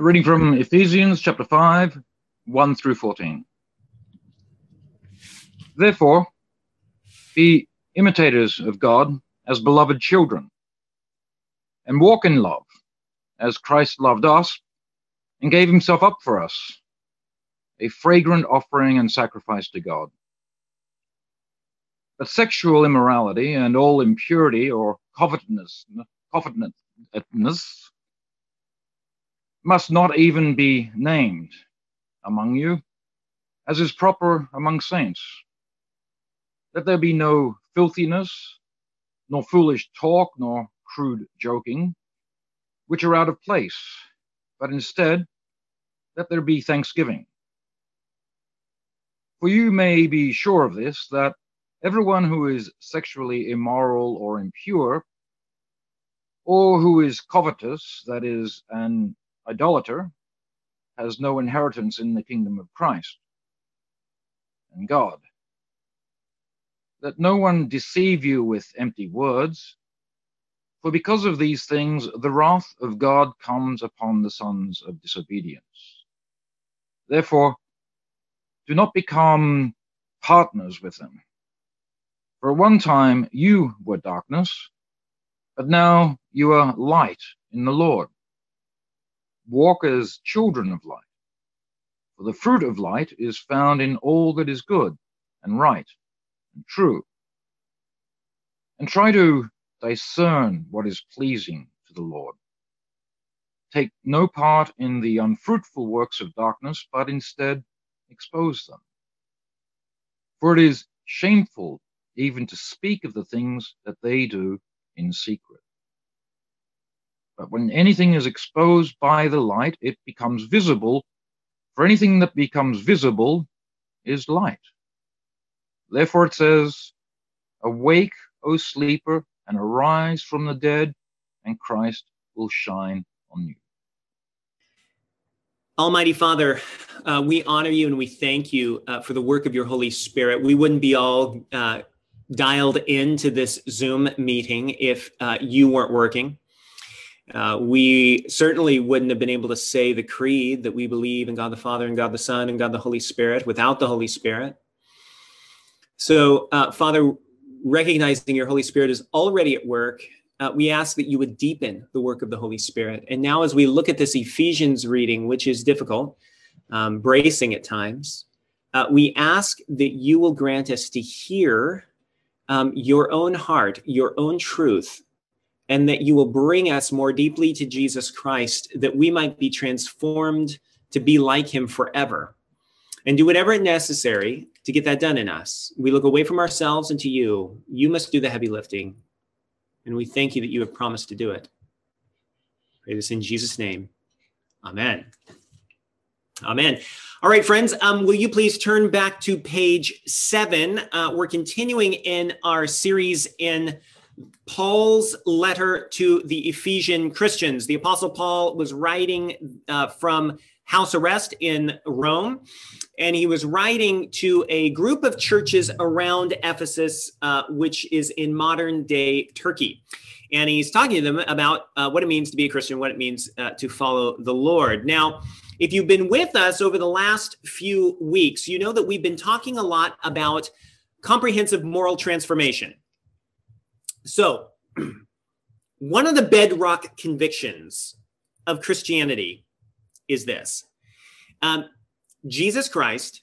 Reading from Ephesians chapter 5, 1 through 14. Therefore, be imitators of God as beloved children, and walk in love, as Christ loved us and gave himself up for us, a fragrant offering and sacrifice to God. But sexual immorality and all impurity or covetousness, covetousness must not even be named among you, as is proper among saints. Let there be no filthiness, nor foolish talk, nor crude joking, which are out of place, but instead let there be thanksgiving. For you may be sure of this, that everyone who is sexually immoral or impure, or who is covetous, that is, an idolater, has no inheritance in the kingdom of Christ and God. Let no one deceive you with empty words, for because of these things the wrath of God comes upon the sons of disobedience. Therefore, do not become partners with them. For one time you were darkness, but now you are light in the Lord walk as children of light. For the fruit of light is found in all that is good and right and true. And try to discern what is pleasing to the Lord. Take no part in the unfruitful works of darkness, but instead expose them. For it is shameful even to speak of the things that they do in secret. But when anything is exposed by the light, it becomes visible. For anything that becomes visible is light. Therefore it says, Awake, O sleeper, and arise from the dead, and Christ will shine on you. Almighty Father, uh, we honor you and we thank you uh, for the work of your Holy Spirit. We wouldn't be all uh, dialed into this Zoom meeting if uh, you weren't working. Uh, we certainly wouldn't have been able to say the creed that we believe in God the Father and God the Son and God the Holy Spirit without the Holy Spirit. So, uh, Father, recognizing your Holy Spirit is already at work, uh, we ask that you would deepen the work of the Holy Spirit. And now, as we look at this Ephesians reading, which is difficult, um, bracing at times, uh, we ask that you will grant us to hear um, your own heart, your own truth and that you will bring us more deeply to Jesus Christ, that we might be transformed to be like him forever. And do whatever necessary to get that done in us. We look away from ourselves and to you. You must do the heavy lifting. And we thank you that you have promised to do it. Pray this in Jesus' name. Amen. Amen. All right, friends, um, will you please turn back to page seven? Uh, we're continuing in our series in Paul's letter to the Ephesian Christians. The Apostle Paul was writing uh, from house arrest in Rome, and he was writing to a group of churches around Ephesus, uh, which is in modern day Turkey. And he's talking to them about uh, what it means to be a Christian, what it means uh, to follow the Lord. Now, if you've been with us over the last few weeks, you know that we've been talking a lot about comprehensive moral transformation. So, one of the bedrock convictions of Christianity is this um, Jesus Christ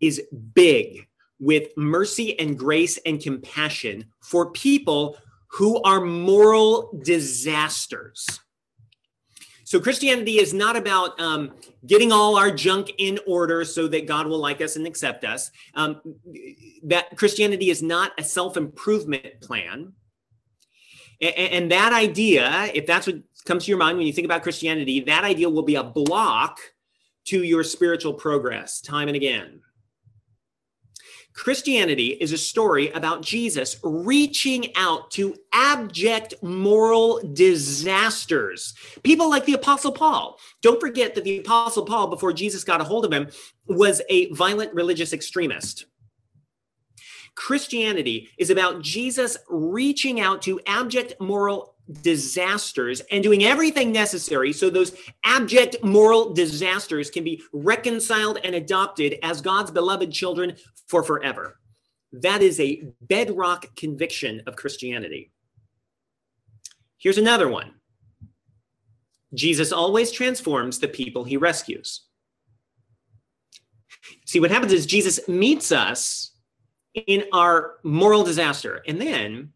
is big with mercy and grace and compassion for people who are moral disasters. So Christianity is not about um, getting all our junk in order so that God will like us and accept us. Um, that Christianity is not a self improvement plan. And, that idea, if that's what comes to your mind when you think about Christianity, that idea will be a block to your spiritual progress time and again. Christianity is a story about Jesus reaching out to abject moral disasters. People like the Apostle Paul. Don't forget that the Apostle Paul, before Jesus got a hold of him, was a violent religious extremist. Christianity is about Jesus reaching out to abject moral disasters and doing everything necessary so those abject moral disasters can be reconciled and adopted as God's beloved children for forever. That is a bedrock conviction of Christianity. Here's another one Jesus always transforms the people he rescues. See, what happens is Jesus meets us in our moral disaster, and then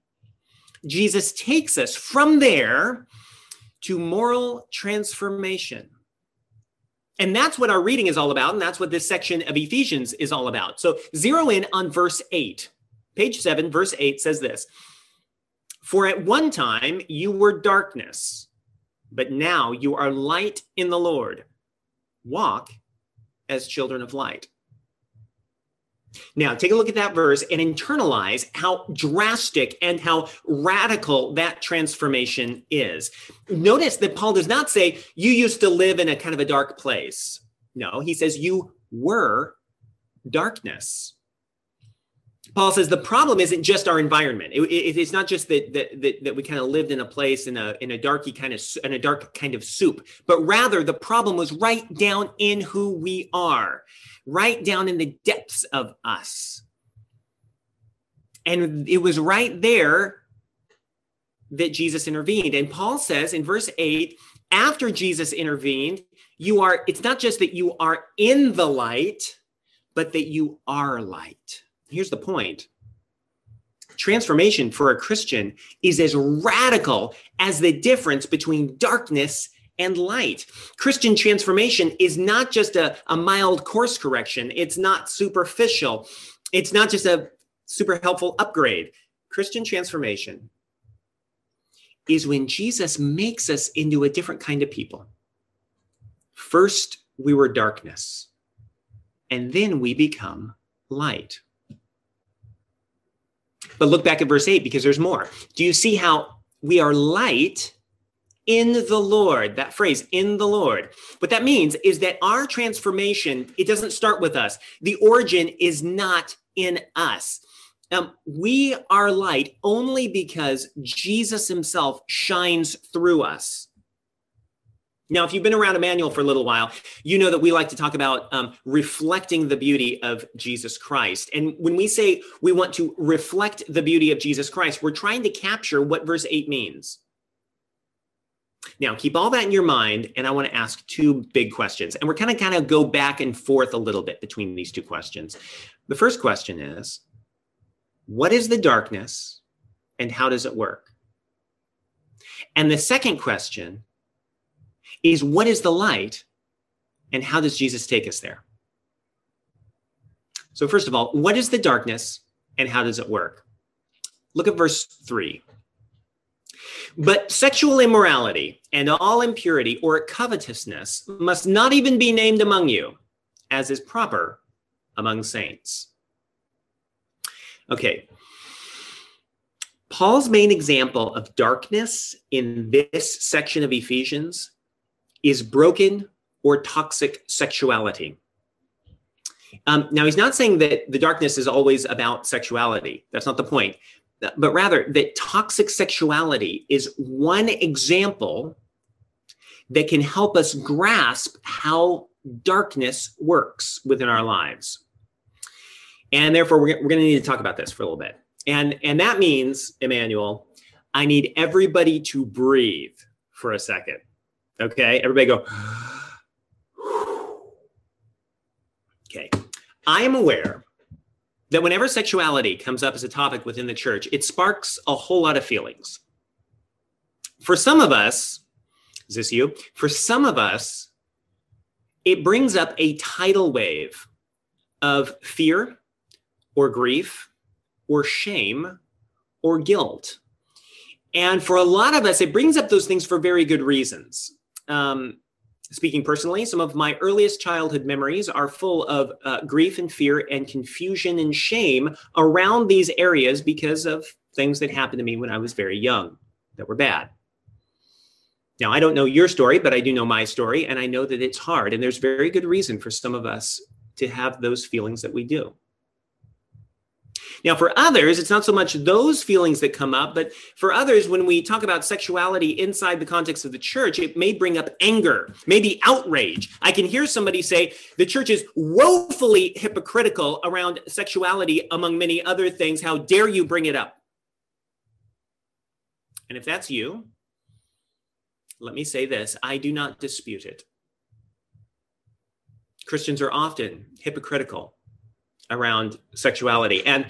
Jesus takes us from there to moral transformation. And that's what our reading is all about. And that's what this section of Ephesians is all about. So zero in on verse 8. Page 7, verse 8 says this For at one time you were darkness, but now you are light in the Lord. Walk as children of light. Now, take a look at that verse and internalize how drastic and how radical that transformation is. Notice that Paul does not say, You used to live in a kind of a dark place. No, he says, You were darkness. Paul says the problem isn't just our environment. It, it, it's not just that, that, that, we kind of lived in a place in a, in a darky kind of, in a dark kind of soup, but rather the problem was right down in who we are right down in the depths of us. And it was right there that Jesus intervened. And Paul says in verse 8, after Jesus intervened, you are, it's not just that you are in the light, but that you are light. Here's the point transformation for a Christian is as radical as the difference between darkness and light. Christian transformation is not just a, a mild course correction, it's not superficial, it's not just a super helpful upgrade. Christian transformation is when Jesus makes us into a different kind of people. First, we were darkness, and then we become light. But look back at verse 8 because there's more. Do you see how we are light in the Lord, that phrase, in the Lord. What that means is that our transformation, it doesn't start with us. The origin is not in us. Um, we are light only because Jesus himself shines through us. Now, if you've been around Emmanuel for a little while, you know that we like to talk about um, reflecting the beauty of Jesus Christ. And when we say we want to reflect the beauty of Jesus Christ, we're trying to capture what verse 8 means. Now, keep all that in your mind, and I want to ask two big questions. And we're kind of kind of go back and forth a little bit between these two questions. The first question is, what is the darkness and how does it work? And the second question is, what is the light and how does Jesus take us there? So, first of all, what is the darkness and how does it work? Look at verse 3. But sexual immorality and all impurity or covetousness must not even be named among you, as is proper among saints. Okay. Paul's main example of darkness in this section of Ephesians is broken or toxic sexuality. Um, now, he's not saying that the darkness is always about sexuality. That's not the point but rather that toxic sexuality is one example that can help us grasp how darkness works within our lives. And therefore, we're, we're going to need to talk about this for a little bit. And, and that means, Emmanuel, I need everybody to breathe for a second. Okay, everybody go. okay, I am aware that whenever sexuality comes up as a topic within the church, it sparks a whole lot of feelings. For some of us, is this you? For some of us, it brings up a tidal wave of fear or grief or shame or guilt. And for a lot of us, it brings up those things for very good reasons. Um, Speaking personally, some of my earliest childhood memories are full of uh, grief and fear and confusion and shame around these areas because of things that happened to me when I was very young that were bad. Now, I don't know your story, but I do know my story, and I know that it's hard. And there's very good reason for some of us to have those feelings that we do. Now, for others, it's not so much those feelings that come up, but for others, when we talk about sexuality inside the context of the church, it may bring up anger, maybe outrage. I can hear somebody say the church is woefully hypocritical around sexuality, among many other things. How dare you bring it up? And if that's you, let me say this I do not dispute it. Christians are often hypocritical around sexuality. And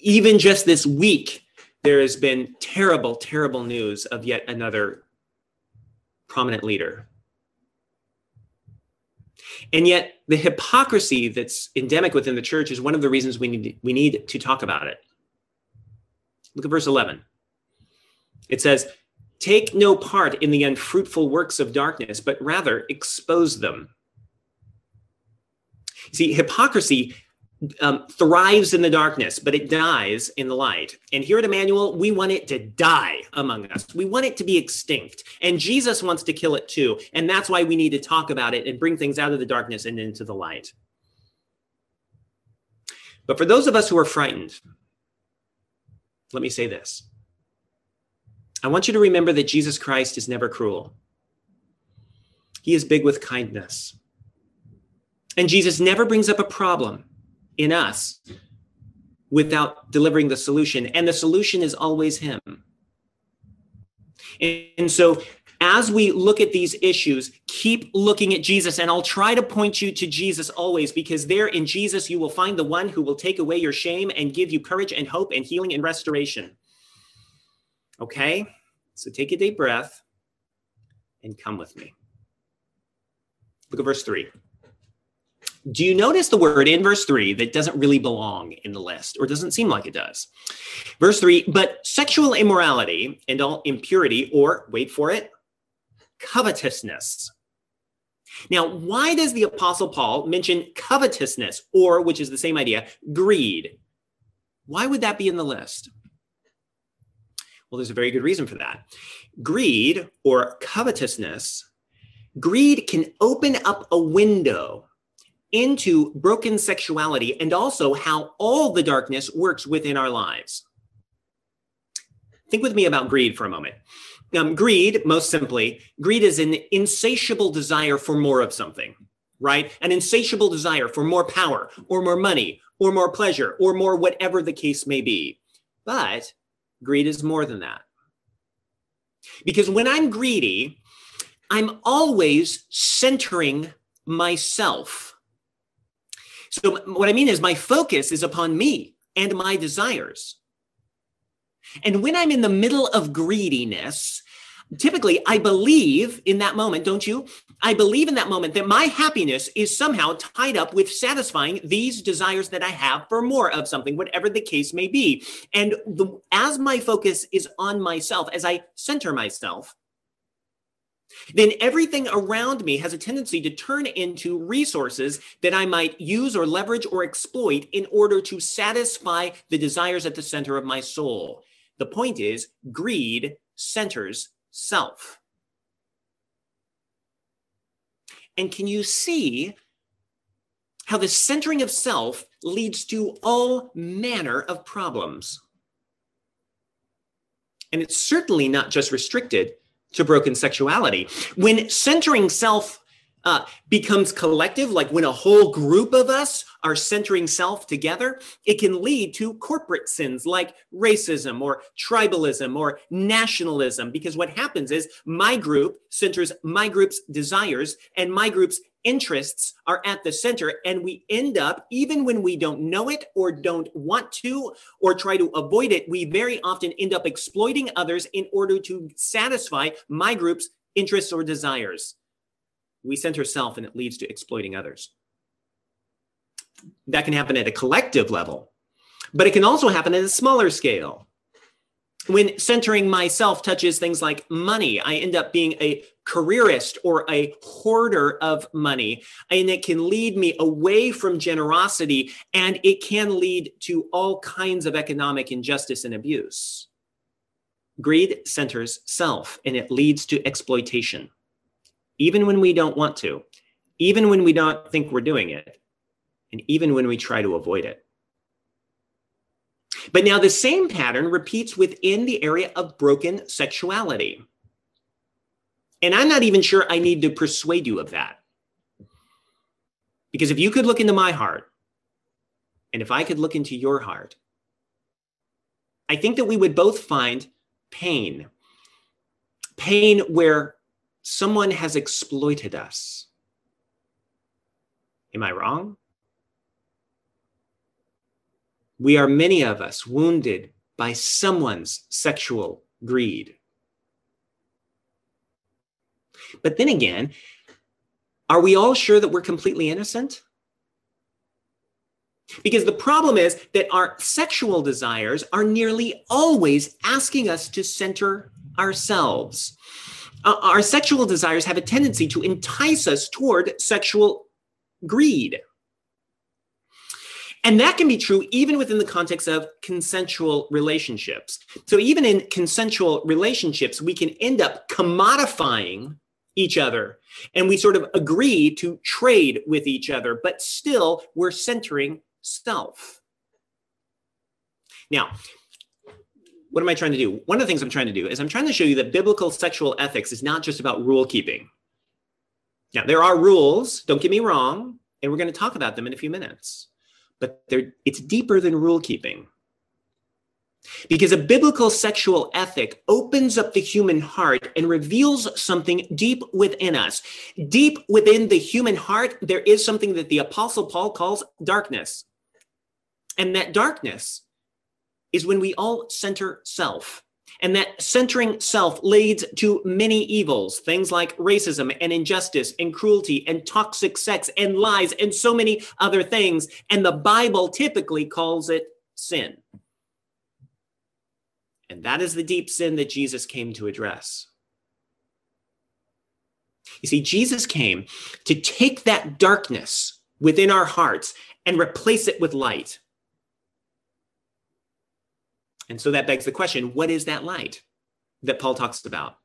even just this week, there has been terrible, terrible news of yet another prominent leader. And yet, the hypocrisy that's endemic within the church is one of the reasons we need, we need to talk about it. Look at verse 11. It says, Take no part in the unfruitful works of darkness, but rather expose them. See, hypocrisy um, thrives in the darkness, but it dies in the light. And here at Emmanuel, we want it to die among us. We want it to be extinct. And Jesus wants to kill it too. And that's why we need to talk about it and bring things out of the darkness and into the light. But for those of us who are frightened, let me say this I want you to remember that Jesus Christ is never cruel, He is big with kindness. And Jesus never brings up a problem in us without delivering the solution. And the solution is always Him. And so, as we look at these issues, keep looking at Jesus. And I'll try to point you to Jesus always, because there in Jesus, you will find the one who will take away your shame and give you courage and hope and healing and restoration. Okay? So take a deep breath and come with me. Look at verse 3. Do you notice the word in verse 3 that doesn't really belong in the list or doesn't seem like it does? Verse 3 But sexual immorality and all impurity, or wait for it, covetousness. Now, why does the Apostle Paul mention covetousness, or which is the same idea, greed? Why would that be in the list? Well, there's a very good reason for that. Greed or covetousness, greed can open up a window into broken sexuality and also how all the darkness works within our lives. Think with me about greed for a moment. Um, greed, most simply, greed is an insatiable desire for more of something, right? An insatiable desire for more power or more money or more pleasure or more whatever the case may be. But greed is more than that. Because when I'm greedy, I'm always centering myself so, what I mean is, my focus is upon me and my desires. And when I'm in the middle of greediness, typically I believe in that moment, don't you? I believe in that moment that my happiness is somehow tied up with satisfying these desires that I have for more of something, whatever the case may be. And the, as my focus is on myself, as I center myself, then everything around me has a tendency to turn into resources that I might use or leverage or exploit in order to satisfy the desires at the center of my soul. The point is, greed centers self. And can you see how the centering of self leads to all manner of problems? And it's certainly not just restricted to broken sexuality. When centering self uh, becomes collective, like when a whole group of us are centering self together, it can lead to corporate sins like racism or tribalism or nationalism. Because what happens is my group centers my group's desires and my group's interests are at the center. And we end up even when we don't know it or don't want to or try to avoid it we very often end up exploiting others in order to satisfy my group's interests or desires. We center self and it leads to exploiting others that can happen at a collective level but it can also happen at a smaller scale when centering myself touches things like money, I end up being a careerist or a hoarder of money. And it can lead me away from generosity and it can lead to all kinds of economic injustice and abuse. Greed centers self and it leads to exploitation, even when we don't want to, even when we don't think we're doing it, and even when we try to avoid it. But now the same pattern repeats within the area of broken sexuality. And I'm not even sure I need to persuade you of that. Because if you could look into my heart, and if I could look into your heart, I think that we would both find pain. Pain where someone has exploited us. Am I wrong? We are many of us wounded by someone's sexual greed. But then again, are we all sure that we're completely innocent? Because the problem is that our sexual desires are nearly always asking us to center ourselves. Uh, our sexual desires have a tendency to entice us toward sexual greed. And that can be true even within the context of consensual relationships. So, even in consensual relationships, we can end up commodifying each other and we sort of agree to trade with each other, but still we're centering self. Now, what am I trying to do? One of the things I'm trying to do is I'm trying to show you that biblical sexual ethics is not just about rule keeping. Now, there are rules, don't get me wrong, and we're going to talk about them in a few minutes, but it's deeper than rule keeping. Because a biblical sexual ethic opens up the human heart and reveals something deep within us. Deep within the human heart, there is something that the Apostle Paul calls darkness. And that darkness is when we all center self. And that centering self leads to many evils, things like racism and injustice and cruelty and toxic sex and lies and so many other things. And the Bible typically calls it sin. And that is the deep sin that Jesus came to address. You see, Jesus came to take that darkness within our hearts and replace it with light. And so that begs the question what is that light that Paul talks about?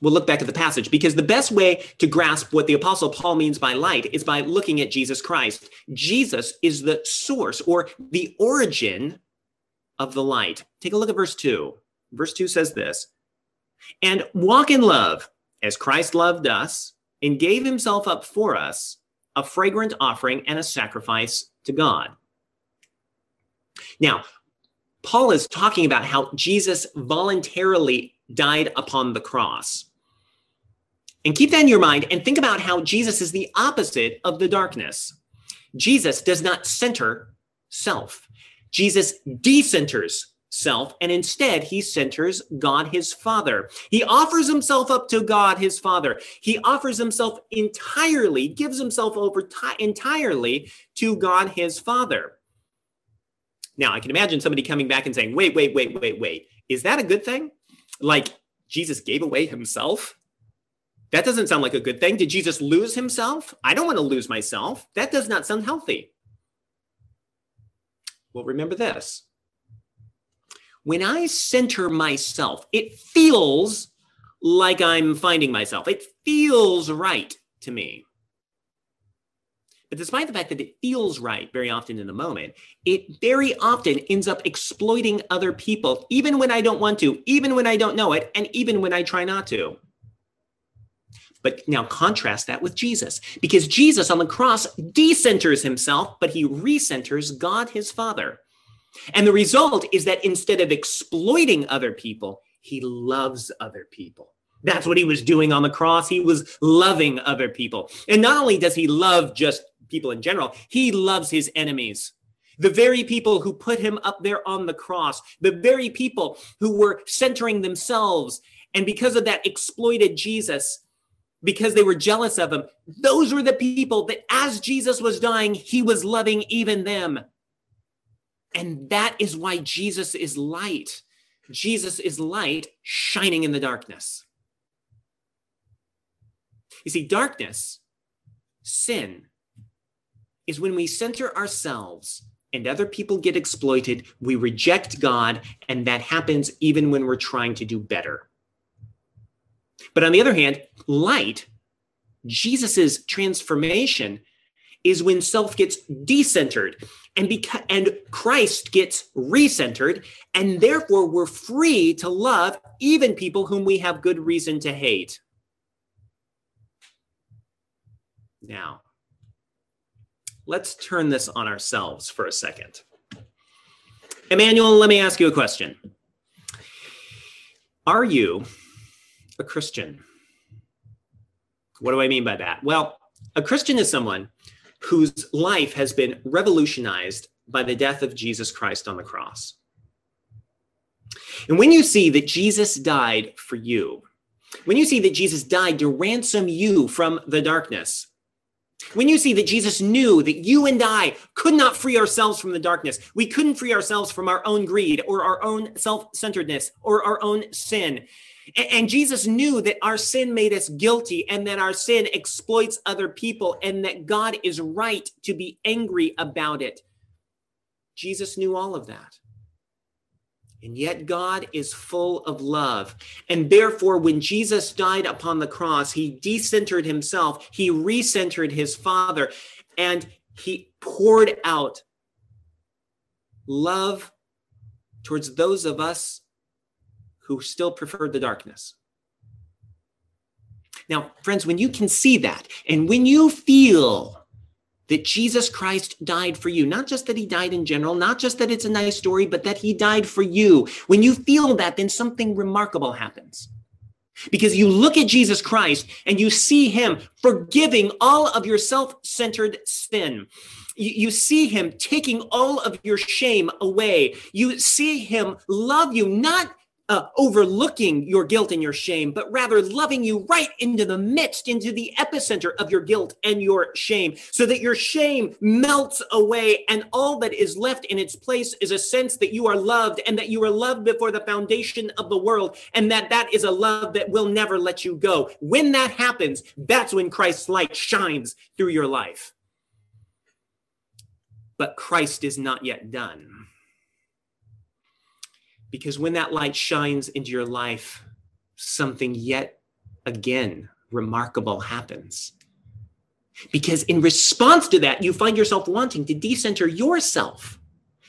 We'll look back at the passage because the best way to grasp what the Apostle Paul means by light is by looking at Jesus Christ. Jesus is the source or the origin of the light. Take a look at verse 2. Verse 2 says this And walk in love as Christ loved us and gave himself up for us, a fragrant offering and a sacrifice to God. Now, Paul is talking about how Jesus voluntarily died upon the cross. And keep that in your mind and think about how Jesus is the opposite of the darkness. Jesus does not center self. Jesus decenters self and instead he centers God his Father. He offers himself up to God his Father. He offers himself entirely, gives himself over t- entirely to God his Father. Now, I can imagine somebody coming back and saying, wait, wait, wait, wait, wait. Is that a good thing? Like Jesus gave away himself? That doesn't sound like a good thing. Did Jesus lose himself? I don't want to lose myself. That does not sound healthy. Well, remember this. When I center myself, it feels like I'm finding myself. It feels right to me. But despite the fact that it feels right very often in the moment, it very often ends up exploiting other people, even when I don't want to, even when I don't know it, and even when I try not to. But now contrast that with Jesus, because Jesus on the cross decenters himself, but he recenters God his Father. And the result is that instead of exploiting other people, he loves other people. That's what he was doing on the cross. He was loving other people. And not only does he love just people in general, he loves his enemies. The very people who put him up there on the cross, the very people who were centering themselves, and because of that exploited Jesus, because they were jealous of him. Those were the people that as Jesus was dying, he was loving even them. And that is why Jesus is light. Jesus is light shining in the darkness. You see, darkness, sin, is when we center ourselves and other people get exploited, we reject God, and that happens even when we're trying to do better. But on the other hand, light, Jesus's transformation, is when self gets decentered and beca- and Christ gets recentered and therefore we're free to love even people whom we have good reason to hate. Now, let's turn this on ourselves for a second. Emmanuel, let me ask you a question. Are you a Christian? What do I mean by that? Well, a Christian is someone whose life has been revolutionized by the death of Jesus Christ on the cross. And when you see that Jesus died for you, when you see that Jesus died to ransom you from the darkness, when you see that Jesus knew that you and I could not free ourselves from the darkness, we couldn't free ourselves from our own greed or our own self centeredness or our own sin. And Jesus knew that our sin made us guilty and that our sin exploits other people and that God is right to be angry about it. Jesus knew all of that. And yet, God is full of love. And therefore, when Jesus died upon the cross, he decentered himself, he recentered his Father, and he poured out love towards those of us who still preferred the darkness. Now, friends, when you can see that, and when you feel that Jesus Christ died for you. Not just that he died in general, not just that it's a nice story, but that he died for you. When you feel that, then something remarkable happens. Because you look at Jesus Christ and you see him forgiving all of your self centered sin. You, see him taking all of your shame away. You see him love you, not uh, overlooking your guilt and your shame, but rather loving you right into the midst, into the epicenter of your guilt and your shame, so that your shame melts away and all that is left in its place is a sense that you are loved and that you are loved before the foundation of the world and that that is a love that will never let you go. When that happens, that's when Christ's light shines through your life. But Christ is not yet done. Because when that light shines into your life, something yet again remarkable happens. Because in response to that, you find yourself wanting to decenter yourself.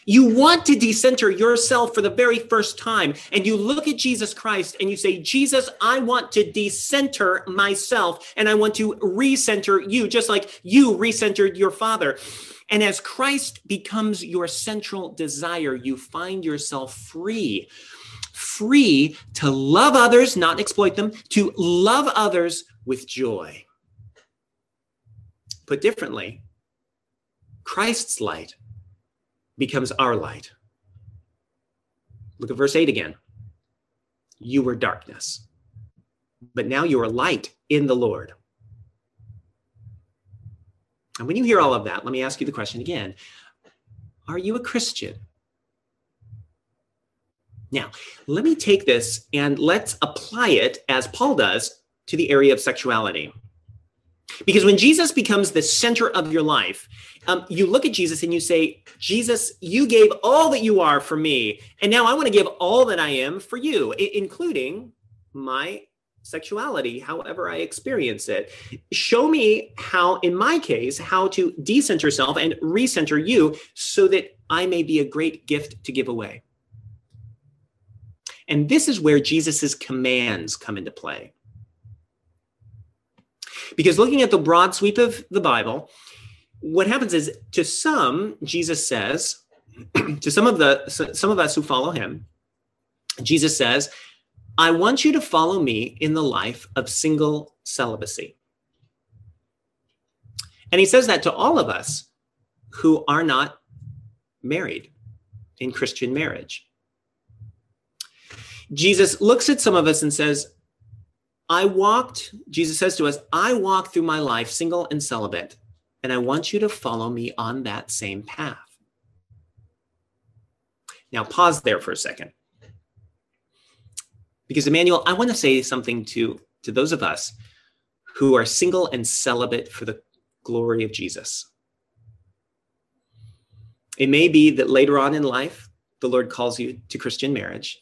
You want to decenter yourself for the very first time. And you look at Jesus Christ and you say, Jesus, I want to decenter myself and I want to recenter you, just like you recentered your father. And as Christ becomes your central desire, you find yourself free, free to love others, not exploit them, to love others with joy. Put differently, Christ's light becomes our light. Look at verse 8 again. You were darkness, but now you are light in the Lord. And when you hear all of that, let me ask you the question again Are you a Christian? Now, let me take this and let's apply it as Paul does to the area of sexuality. Because when Jesus becomes the center of your life, um, you look at Jesus and you say, Jesus, you gave all that you are for me. And now I want to give all that I am for you, including my sexuality, however I experience it. Show me how, in my case, how to decenter self and recenter you so that I may be a great gift to give away. And this is where Jesus's commands come into play. Because looking at the broad sweep of the Bible, what happens is to some, Jesus says, to some of the some of us who follow him, Jesus says, I want you to follow me in the life of single celibacy. And he says that to all of us who are not married in Christian marriage. Jesus looks at some of us and says, I walked, Jesus says to us, I walked through my life single and celibate, and I want you to follow me on that same path. Now, pause there for a second. Because Emmanuel, I want to say something to, to those of us who are single and celibate for the glory of Jesus. It may be that later on in life, the Lord calls you to Christian marriage.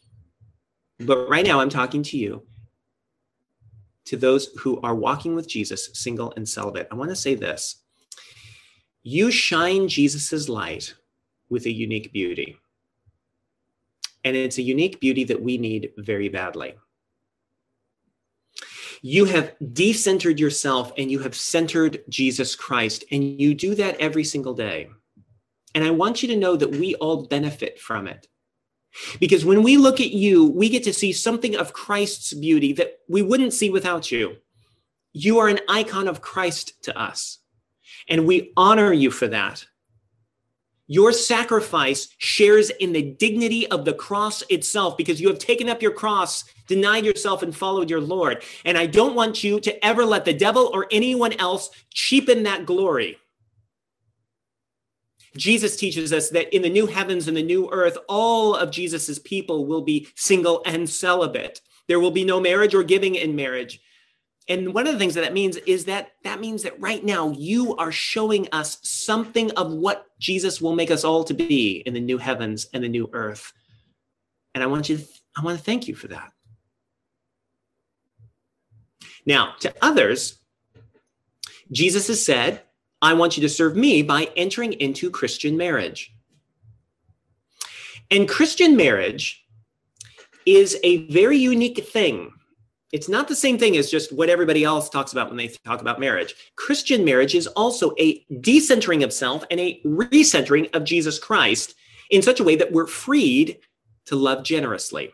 But right now, I'm talking to you, to those who are walking with Jesus, single and celibate. I want to say this you shine Jesus's light with a unique beauty. And it's a unique beauty that we need very badly. You have decentered yourself and you have centered Jesus Christ, and you do that every single day. And I want you to know that we all benefit from it. Because when we look at you, we get to see something of Christ's beauty that we wouldn't see without you. You are an icon of Christ to us, and we honor you for that. Your sacrifice shares in the dignity of the cross itself because you have taken up your cross, denied yourself, and followed your Lord. And I don't want you to ever let the devil or anyone else cheapen that glory. Jesus teaches us that in the new heavens and the new earth, all of Jesus's people will be single and celibate. There will be no marriage or giving in marriage. And one of the things that that means is that that means that right now you are showing us something of what Jesus will make us all to be in the new heavens and the new earth. And I want you to, I want to thank you for that. Now, to others, Jesus has said, I want you to serve me by entering into Christian marriage. And Christian marriage is a very unique thing it's not the same thing as just what everybody else talks about when they talk about marriage. Christian marriage is also a decentering of self and a recentering of Jesus Christ in such a way that we're freed to love generously.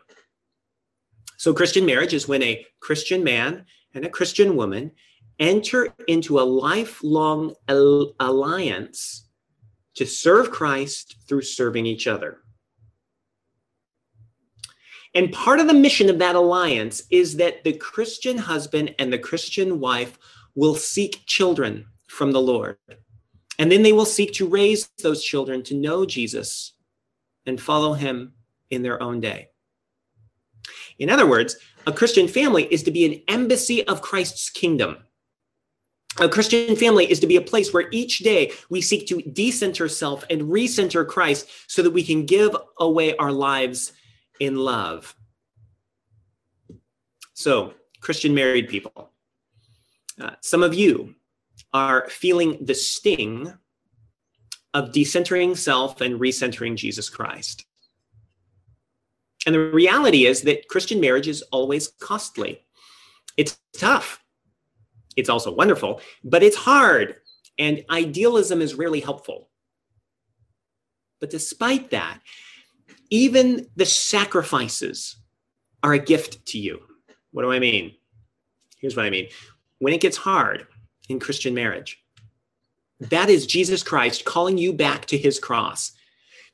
So, Christian marriage is when a Christian man and a Christian woman enter into a lifelong alliance to serve Christ through serving each other. And part of the mission of that alliance is that the Christian husband and the Christian wife will seek children from the Lord. And then they will seek to raise those children to know Jesus and follow him in their own day. In other words, a Christian family is to be an embassy of Christ's kingdom. A Christian family is to be a place where each day we seek to decenter self and recenter Christ so that we can give away our lives in love. So, Christian married people, uh, some of you are feeling the sting of decentering self and recentering Jesus Christ. And the reality is that Christian marriage is always costly. It's tough. It's also wonderful, but it's hard. And idealism is rarely helpful. But despite that, even the sacrifices are a gift to you. What do I mean? Here's what I mean. When it gets hard in Christian marriage, that is Jesus Christ calling you back to his cross.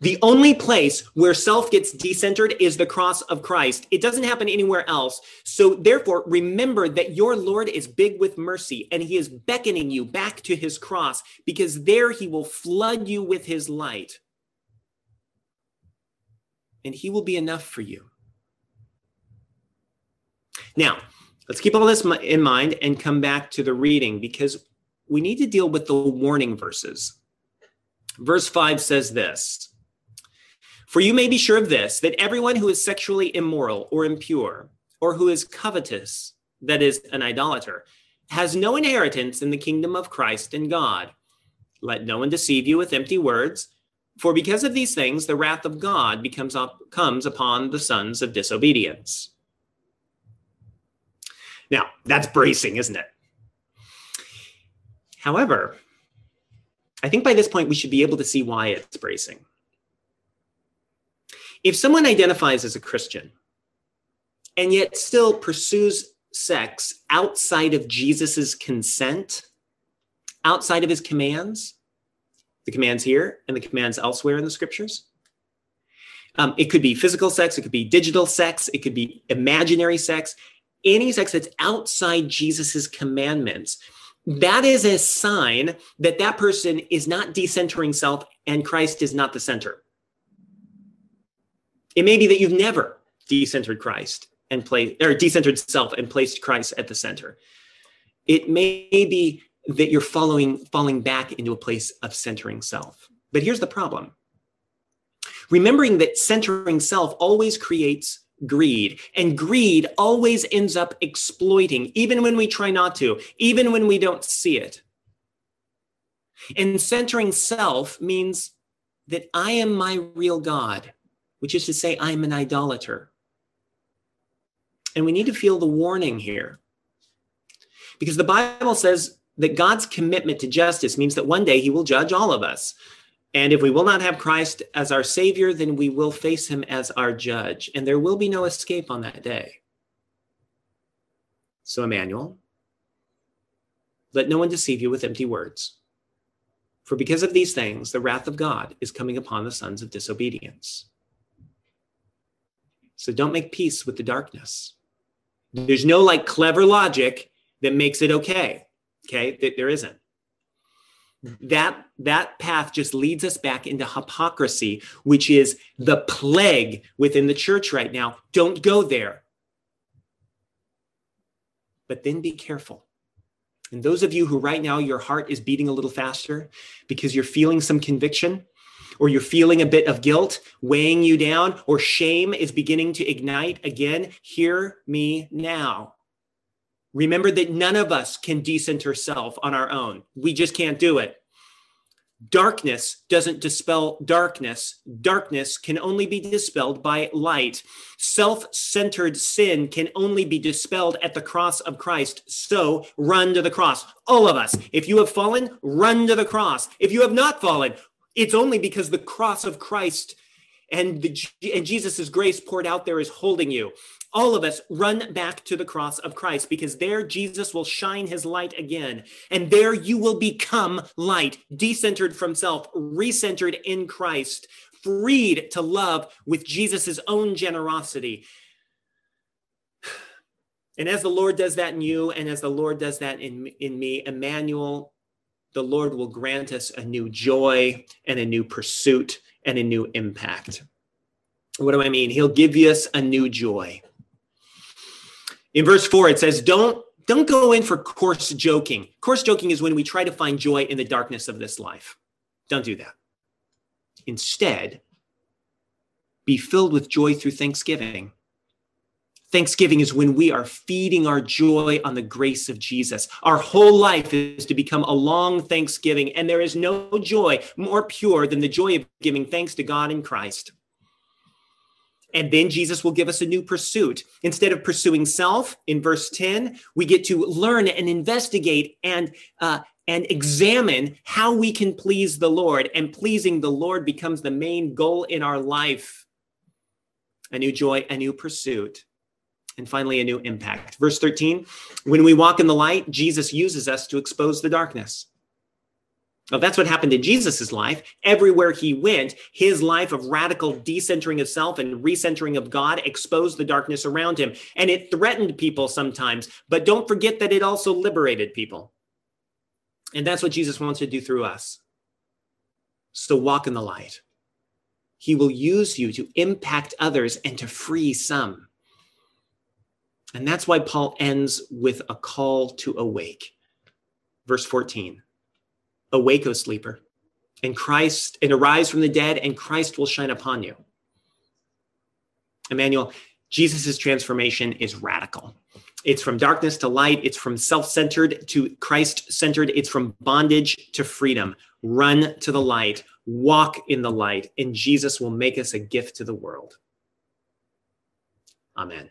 The only place where self gets decentered is the cross of Christ. It doesn't happen anywhere else. So, therefore, remember that your Lord is big with mercy and he is beckoning you back to his cross because there he will flood you with his light and he will be enough for you. Now, let's keep all this in mind and come back to the reading because we need to deal with the warning verses. Verse 5 says this For you may be sure of this, that everyone who is sexually immoral or impure, or who is covetous, that is, an idolater, has no inheritance in the kingdom of Christ and God. Let no one deceive you with empty words. For because of these things, the wrath of God becomes up, comes upon the sons of disobedience. Now, that's bracing, isn't it? However, I think by this point we should be able to see why it's bracing. If someone identifies as a Christian and yet still pursues sex outside of Jesus's consent, outside of his commands, the commands here and the commands elsewhere in the scriptures. Um, it could be physical sex, it could be digital sex, it could be imaginary sex, any sex that's outside Jesus's commandments. That is a sign that that person is not decentering self and Christ is not the center. It may be that you've never decentered Christ and placed or decentered self and placed Christ at the center. It may be that you're following falling back into a place of centering self. But here's the problem. Remembering that centering self always creates greed, and greed always ends up exploiting, even when we try not to, even when we don't see it. And centering self means that I am my real God, which is to say, I'm an idolater. And we need to feel the warning here. Because the Bible says that God's commitment to justice means that one day he will judge all of us. And if we will not have Christ as our Savior, then we will face him as our judge. And there will be no escape on that day. So, Emmanuel, let no one deceive you with empty words. For because of these things, the wrath of God is coming upon the sons of disobedience. So don't make peace with the darkness. There's no like clever logic that makes it okay. Okay, there isn't. That that path just leads us back into hypocrisy, which is the plague within the church right now. Don't go there. But then be careful. And those of you who right now your heart is beating a little faster because you're feeling some conviction, or you're feeling a bit of guilt weighing you down, or shame is beginning to ignite again, hear me now. Remember that none of us can decenter self on our own. We just can't do it. Darkness doesn't dispel darkness. Darkness can only be dispelled by light. Self centered sin can only be dispelled at the cross of Christ. So run to the cross. All of us. If you have fallen, run to the cross. If you have not fallen, it's only because the cross of Christ and, and Jesus' grace poured out there is holding you. All of us run back to the cross of Christ because there Jesus will shine his light again. And there you will become light, decentered from self, recentered in Christ, freed to love with Jesus' own generosity. And as the Lord does that in you, and as the Lord does that in, in me, Emmanuel, the Lord will grant us a new joy and a new pursuit and a new impact. What do I mean? He'll give us a new joy. In verse 4 it says don't don't go in for coarse joking. Coarse joking is when we try to find joy in the darkness of this life. Don't do that. Instead, be filled with joy through thanksgiving. Thanksgiving is when we are feeding our joy on the grace of Jesus. Our whole life is to become a long thanksgiving, and there is no joy more pure than the joy of giving thanks to God in Christ. And then Jesus will give us a new pursuit. Instead of pursuing self, in verse 10, we get to learn and investigate and uh, and examine how we can please the Lord. And pleasing the Lord becomes the main goal in our life. A new joy, a new pursuit and finally a new impact. Verse 13 When we walk in the light, Jesus uses us to expose the darkness. Well, that's what happened in Jesus' life. Everywhere he went, his life of radical decentering of self and recentering of God exposed the darkness around him. And it threatened people sometimes, but don't forget that it also liberated people. And that's what Jesus wants to do through us. So walk in the light. He will use you to impact others and to free some. And that's why Paul ends with a call to awake. Verse 14 Awake, O sleeper, and Christ, and arise from the dead, and Christ will shine upon you. Emmanuel, Jesus' transformation is radical. It's from darkness to light. It's from self centered to Christ centered. It's from bondage to freedom. Run to the light, walk in the light, and Jesus will make us a gift to the world. Amen.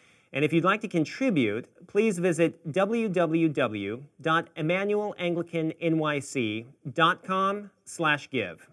And if you'd like to contribute, please visit www.emmanuelanglicannyc.com slash give.